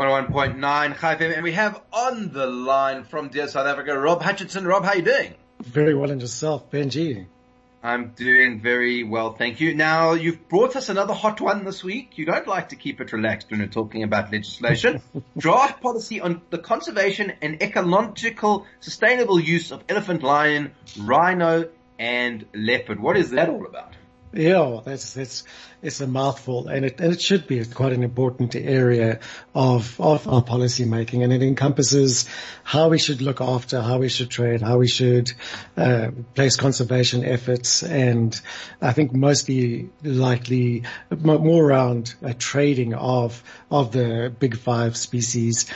101.9 Chai FM. And we have on the line from dear South Africa, Rob Hutchinson. Rob, how are you doing? Very well and yourself, Benji. I'm doing very well, thank you. Now, you've brought us another hot one this week. You don't like to keep it relaxed when you're talking about legislation. Draft policy on the conservation and ecological sustainable use of elephant, lion, rhino, and leopard. What is that all about? Yeah, that's that's it's a mouthful, and it and it should be. Quite an important area of of our policy making, and it encompasses how we should look after, how we should trade, how we should uh, place conservation efforts, and I think mostly likely more around uh, trading of of the big five species,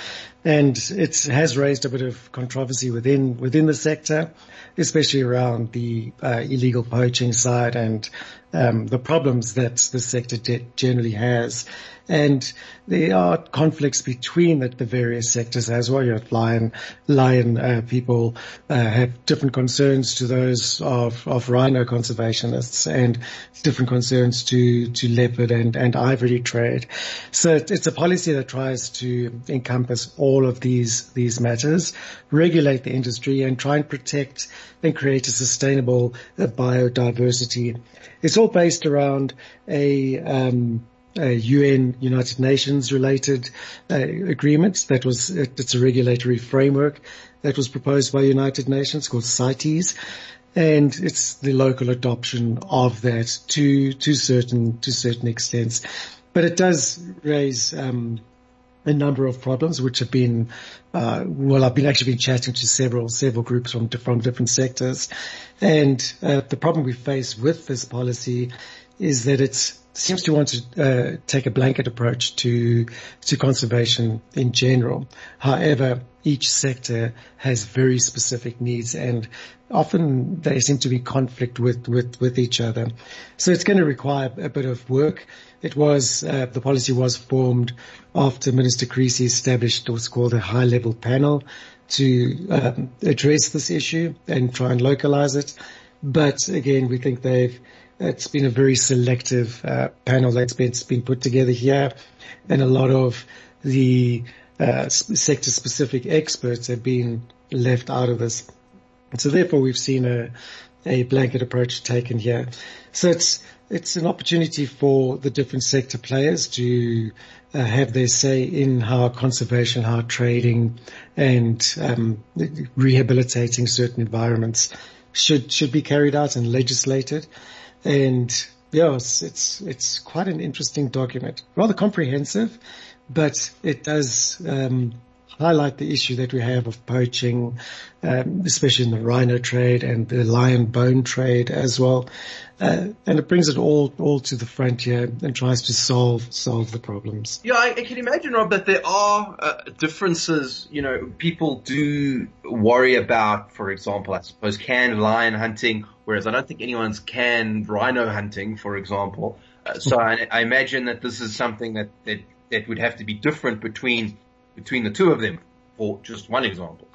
and it has raised a bit of controversy within within the sector especially around the uh, illegal poaching side and um, the problems that the sector generally has. And there are conflicts between the, the various sectors as well. You have lion, lion uh, people uh, have different concerns to those of, of rhino conservationists and different concerns to, to leopard and, and ivory trade. So it's a policy that tries to encompass all of these, these matters, regulate the industry and try and protect and create a sustainable uh, biodiversity. It's all based around a, um, a UN United Nations related uh, agreement that was it's a regulatory framework that was proposed by United Nations called CITES. And it's the local adoption of that to to certain to certain extents. But it does raise um, a number of problems which have been uh, well I've been actually been chatting to several several groups from from different sectors. And uh, the problem we face with this policy is that it's seems to want to uh, take a blanket approach to to conservation in general. However, each sector has very specific needs and often they seem to be conflict with, with, with each other. So it's going to require a bit of work. It was, uh, the policy was formed after Minister Creecy established what's called a high level panel to um, address this issue and try and localize it. But again, we think they've it's been a very selective uh, panel that's been, been put together here, and a lot of the uh, sector-specific experts have been left out of this. So therefore, we've seen a a blanket approach taken here. So it's it's an opportunity for the different sector players to uh, have their say in how conservation, how trading, and um, rehabilitating certain environments should should be carried out and legislated. And yeah, it's, it's, it's quite an interesting document, rather comprehensive, but it does, um, highlight the issue that we have of poaching, um, especially in the rhino trade and the lion bone trade as well. Uh, and it brings it all all to the frontier and tries to solve solve the problems. Yeah, I, I can imagine, Rob, that there are uh, differences. You know, people do worry about, for example, I suppose canned lion hunting, whereas I don't think anyone's canned rhino hunting, for example. Uh, so I, I imagine that this is something that, that that would have to be different between between the two of them, for just one example.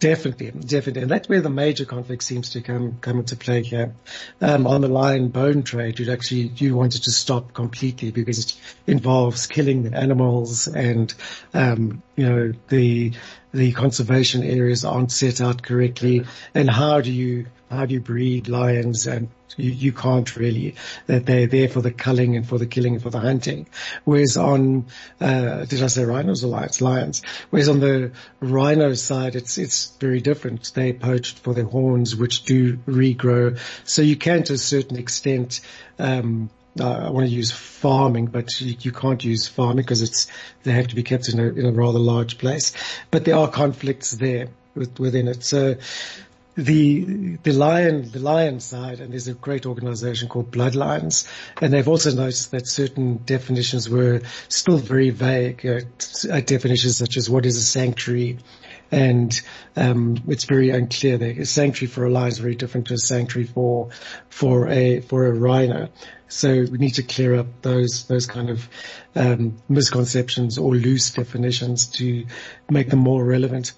Definitely, definitely. And that's where the major conflict seems to come, come into play here. Um, on the lion bone trade, you'd actually, you wanted to stop completely because it involves killing the animals and, um, you know, the, the conservation areas aren't set out correctly. And how do you, how do you breed lions and you, you can't really, that they're there for the culling and for the killing and for the hunting. Whereas on, uh, did I say rhinos or lions? Lions. Whereas on the rhino side, it's, it's very different. They poached for their horns, which do regrow. So you can to a certain extent, um, uh, I want to use farming, but you, you, can't use farming because it's they have to be kept in a, in a rather large place. But there are conflicts there with, within it. So the the lion the lion side, and there's a great organisation called Blood Lions, and they've also noticed that certain definitions were still very vague. Uh, definitions such as what is a sanctuary, and um, it's very unclear. There. A sanctuary for a lion is very different to a sanctuary for for a for a rhino. So we need to clear up those those kind of um, misconceptions or loose definitions to make them more relevant.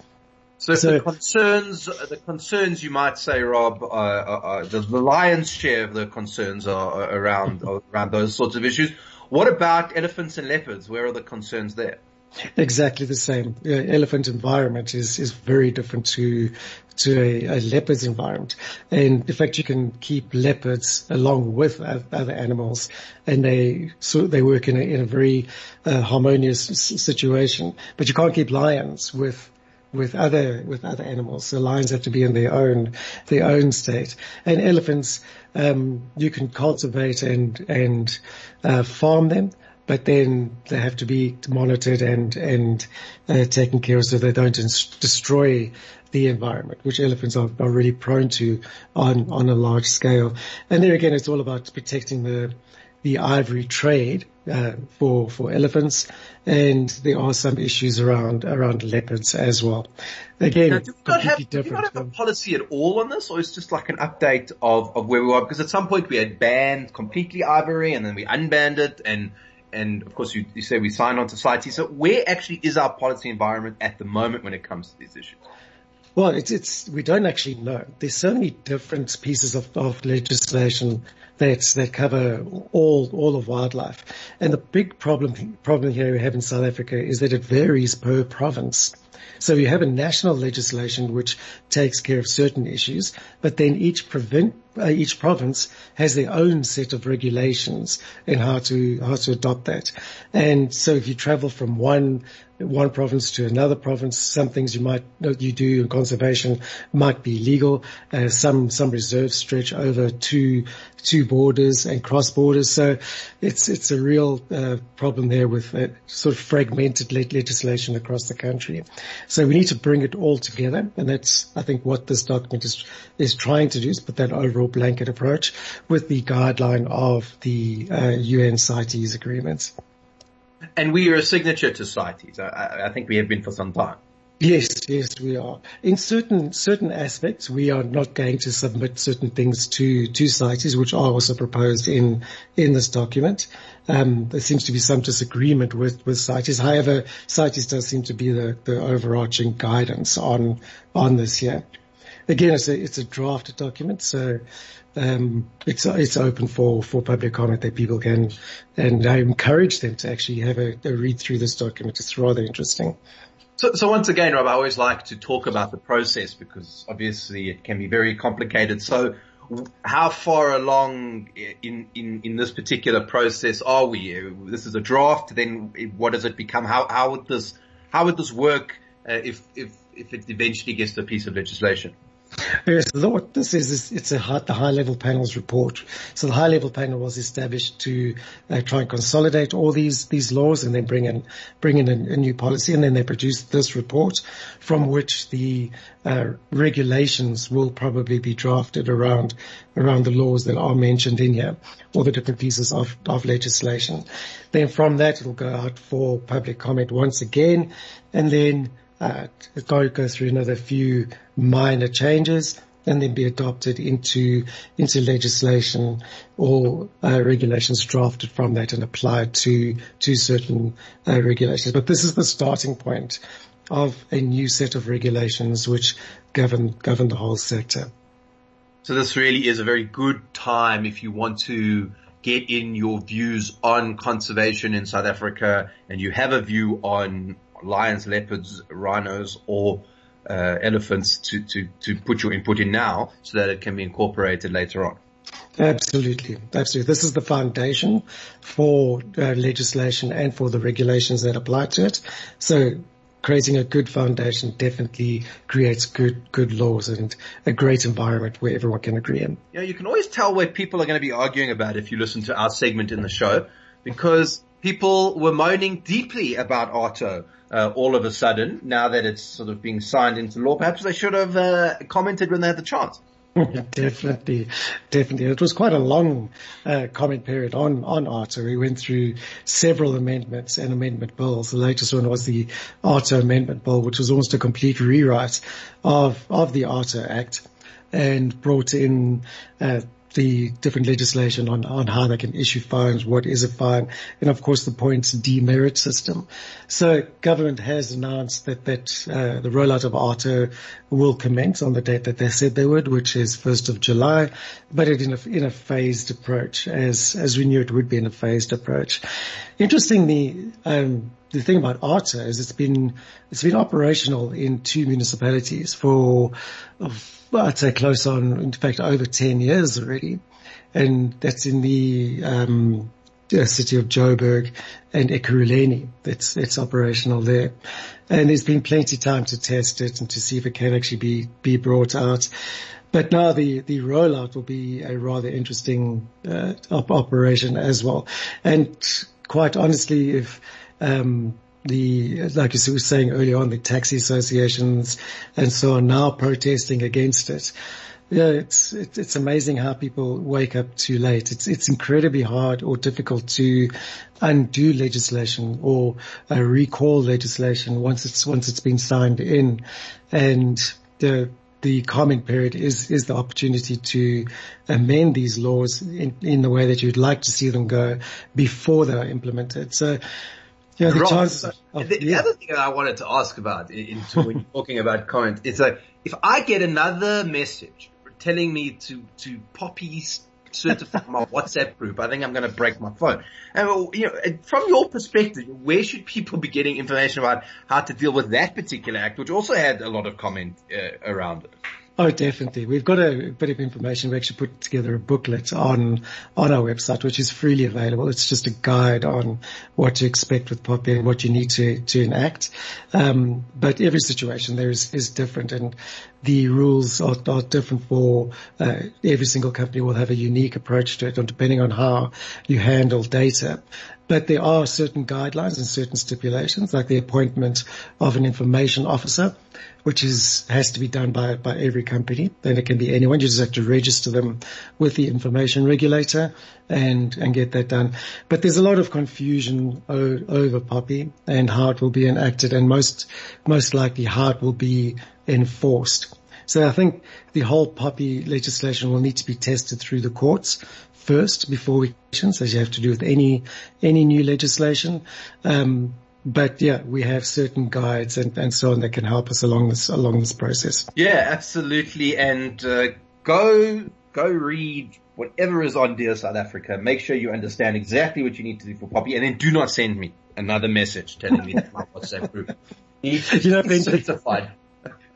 So, so the concerns, the concerns you might say, Rob, uh, uh, the, the, lion's share of the concerns are around around those sorts of issues. What about elephants and leopards? Where are the concerns there? Exactly the same. elephant environment is, is very different to to a, a, leopard's environment. And in fact, you can keep leopards along with other animals, and they so they work in a, in a very uh, harmonious situation. But you can't keep lions with with other with other animals. So lions have to be in their own their own state, and elephants um, you can cultivate and and uh, farm them but then they have to be monitored and and uh, taken care of so they don't destroy the environment, which elephants are, are really prone to on on a large scale. And there again, it's all about protecting the the ivory trade uh, for for elephants, and there are some issues around around leopards as well. Again, now, do we not have, do we not have a policy at all on this, or it's just like an update of, of where we are? Because at some point we had banned completely ivory, and then we unbanned it, and and of course you, you say we sign on to CITES. So where actually is our policy environment at the moment when it comes to these issues? Well, it's, it's, we don't actually know. There's so many different pieces of, of legislation that, that cover all, all of wildlife. And the big problem, problem here we have in South Africa is that it varies per province. So you have a national legislation which takes care of certain issues, but then each prevent, uh, each province has their own set of regulations and how to how to adopt that. And so if you travel from one one province to another province. Some things you might you do in conservation might be legal. Uh, some some reserves stretch over two two borders and cross borders. So it's it's a real uh, problem there with uh, sort of fragmented legislation across the country. So we need to bring it all together, and that's I think what this document is is trying to do is put that overall blanket approach with the guideline of the UN uh, CITES agreements. And we are a signature to CITES. I, I think we have been for some time. Yes, yes, we are. In certain certain aspects, we are not going to submit certain things to to CITES, which are also proposed in in this document. Um, there seems to be some disagreement with with CITES. However, CITES does seem to be the, the overarching guidance on on this here. Again, it's a it's a draft document, so um, it's it's open for, for public comment that people can, and I encourage them to actually have a, a read through this document. It's rather interesting. So, so once again, Rob, I always like to talk about the process because obviously it can be very complicated. So how far along in, in, in this particular process are we? This is a draft. Then what does it become? How, how would this, how would this work uh, if, if, if it eventually gets to a piece of legislation? Yes, what this is, is it's a high, the high level panel's report. So the high level panel was established to uh, try and consolidate all these, these laws and then bring in, bring in a, a new policy. And then they produced this report from which the uh, regulations will probably be drafted around, around the laws that are mentioned in here, all the different pieces of, of legislation. Then from that, it'll go out for public comment once again. And then uh, go, through another few minor changes and then be adopted into into legislation or uh, regulations drafted from that and applied to to certain uh, regulations. But this is the starting point of a new set of regulations which govern govern the whole sector. So this really is a very good time if you want to get in your views on conservation in South Africa and you have a view on lions, leopards, rhinos, or uh, elephants to, to, to put your input in now so that it can be incorporated later on. Absolutely. Absolutely. This is the foundation for uh, legislation and for the regulations that apply to it. So creating a good foundation definitely creates good, good laws and a great environment where everyone can agree in. Yeah, you can always tell where people are going to be arguing about if you listen to our segment in the show because people were moaning deeply about AARTO uh, all of a sudden now that it's sort of being signed into law. Perhaps they should have uh, commented when they had the chance. definitely, definitely. It was quite a long uh, comment period on on AARTO. We went through several amendments and amendment bills. The latest one was the AARTO Amendment Bill, which was almost a complete rewrite of of the AARTO Act, and brought in uh, the different legislation on, on how they can issue fines, what is a fine, and of course the points demerit system. So government has announced that, that uh, the rollout of AARTO will commence on the date that they said they would, which is 1st of July, but in a, in a phased approach, as, as we knew it would be in a phased approach. Interestingly, um, the thing about AARTO is it's been it's been operational in two municipalities for I'd say close on, in fact, over 10 years already. And that's in the, um, city of Joburg and Ekurhuleni. That's, it's operational there. And there's been plenty of time to test it and to see if it can actually be, be brought out. But now the, the rollout will be a rather interesting, uh, op- operation as well. And quite honestly, if, um, the, like you were saying earlier on, the taxi associations and so on now protesting against it. Yeah, it's, it's, amazing how people wake up too late. It's, it's incredibly hard or difficult to undo legislation or uh, recall legislation once it's, once it's been signed in. And the, the comment period is, is the opportunity to amend these laws in, in the way that you'd like to see them go before they are implemented. So yeah, the, chance, of, the, yeah. the, other thing that I wanted to ask about in, when you're talking about comment is that if I get another message telling me to, to POPI certify my WhatsApp group, I think I'm going to break my phone. And you know, from your perspective, where should people be getting information about how to deal with that particular act, which also had a lot of comment uh, around it? Oh, definitely. We've got a bit of information. We actually put together a booklet on, on our website, which is freely available. It's just a guide on what to expect with POPI and what you need to, to enact. Um, but every situation there is, is different and the rules are, are different for uh, every single company will have a unique approach to it and depending on how you handle data. But there are certain guidelines and certain stipulations, like the appointment of an information officer, which is has to be done by by every company. Then it can be anyone. You just have to register them with the information regulator and and get that done. But there's a lot of confusion o- over POPI and how it will be enacted, and most most likely how it will be enforced. So I think the whole POPI legislation will need to be tested through the courts first before we as you have to do with any any new legislation. Um, but yeah, we have certain guides and, and so on that can help us along this along this process. Yeah, absolutely. And uh, go go read whatever is on Dear South Africa. Make sure you understand exactly what you need to do for POPI, and then do not send me another message telling me that my WhatsApp group needs you know, certified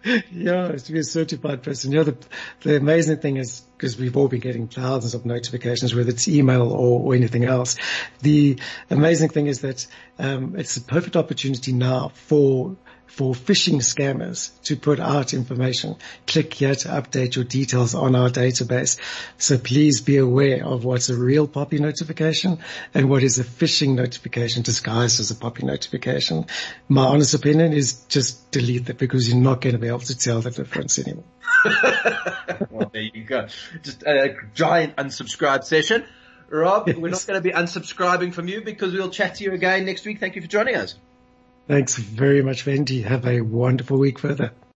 yeah, it's to be a certified person. You know, the, the amazing thing is, because we've all been getting thousands of notifications, whether it's email or, or anything else. The amazing thing is that um, it's a perfect opportunity now for for phishing scammers to put out information. Click here to update your details on our database. So please be aware of what's a real POPI notification and what is a phishing notification disguised as a POPI notification. My honest opinion is just delete that because you're not going to be able to tell the difference anymore. well, there you go. Just a giant unsubscribe session. Rob, yes. we're not going to be unsubscribing from you because we'll chat to you again next week. Thank you for joining us. Thanks very much, Benji. Have a wonderful week further.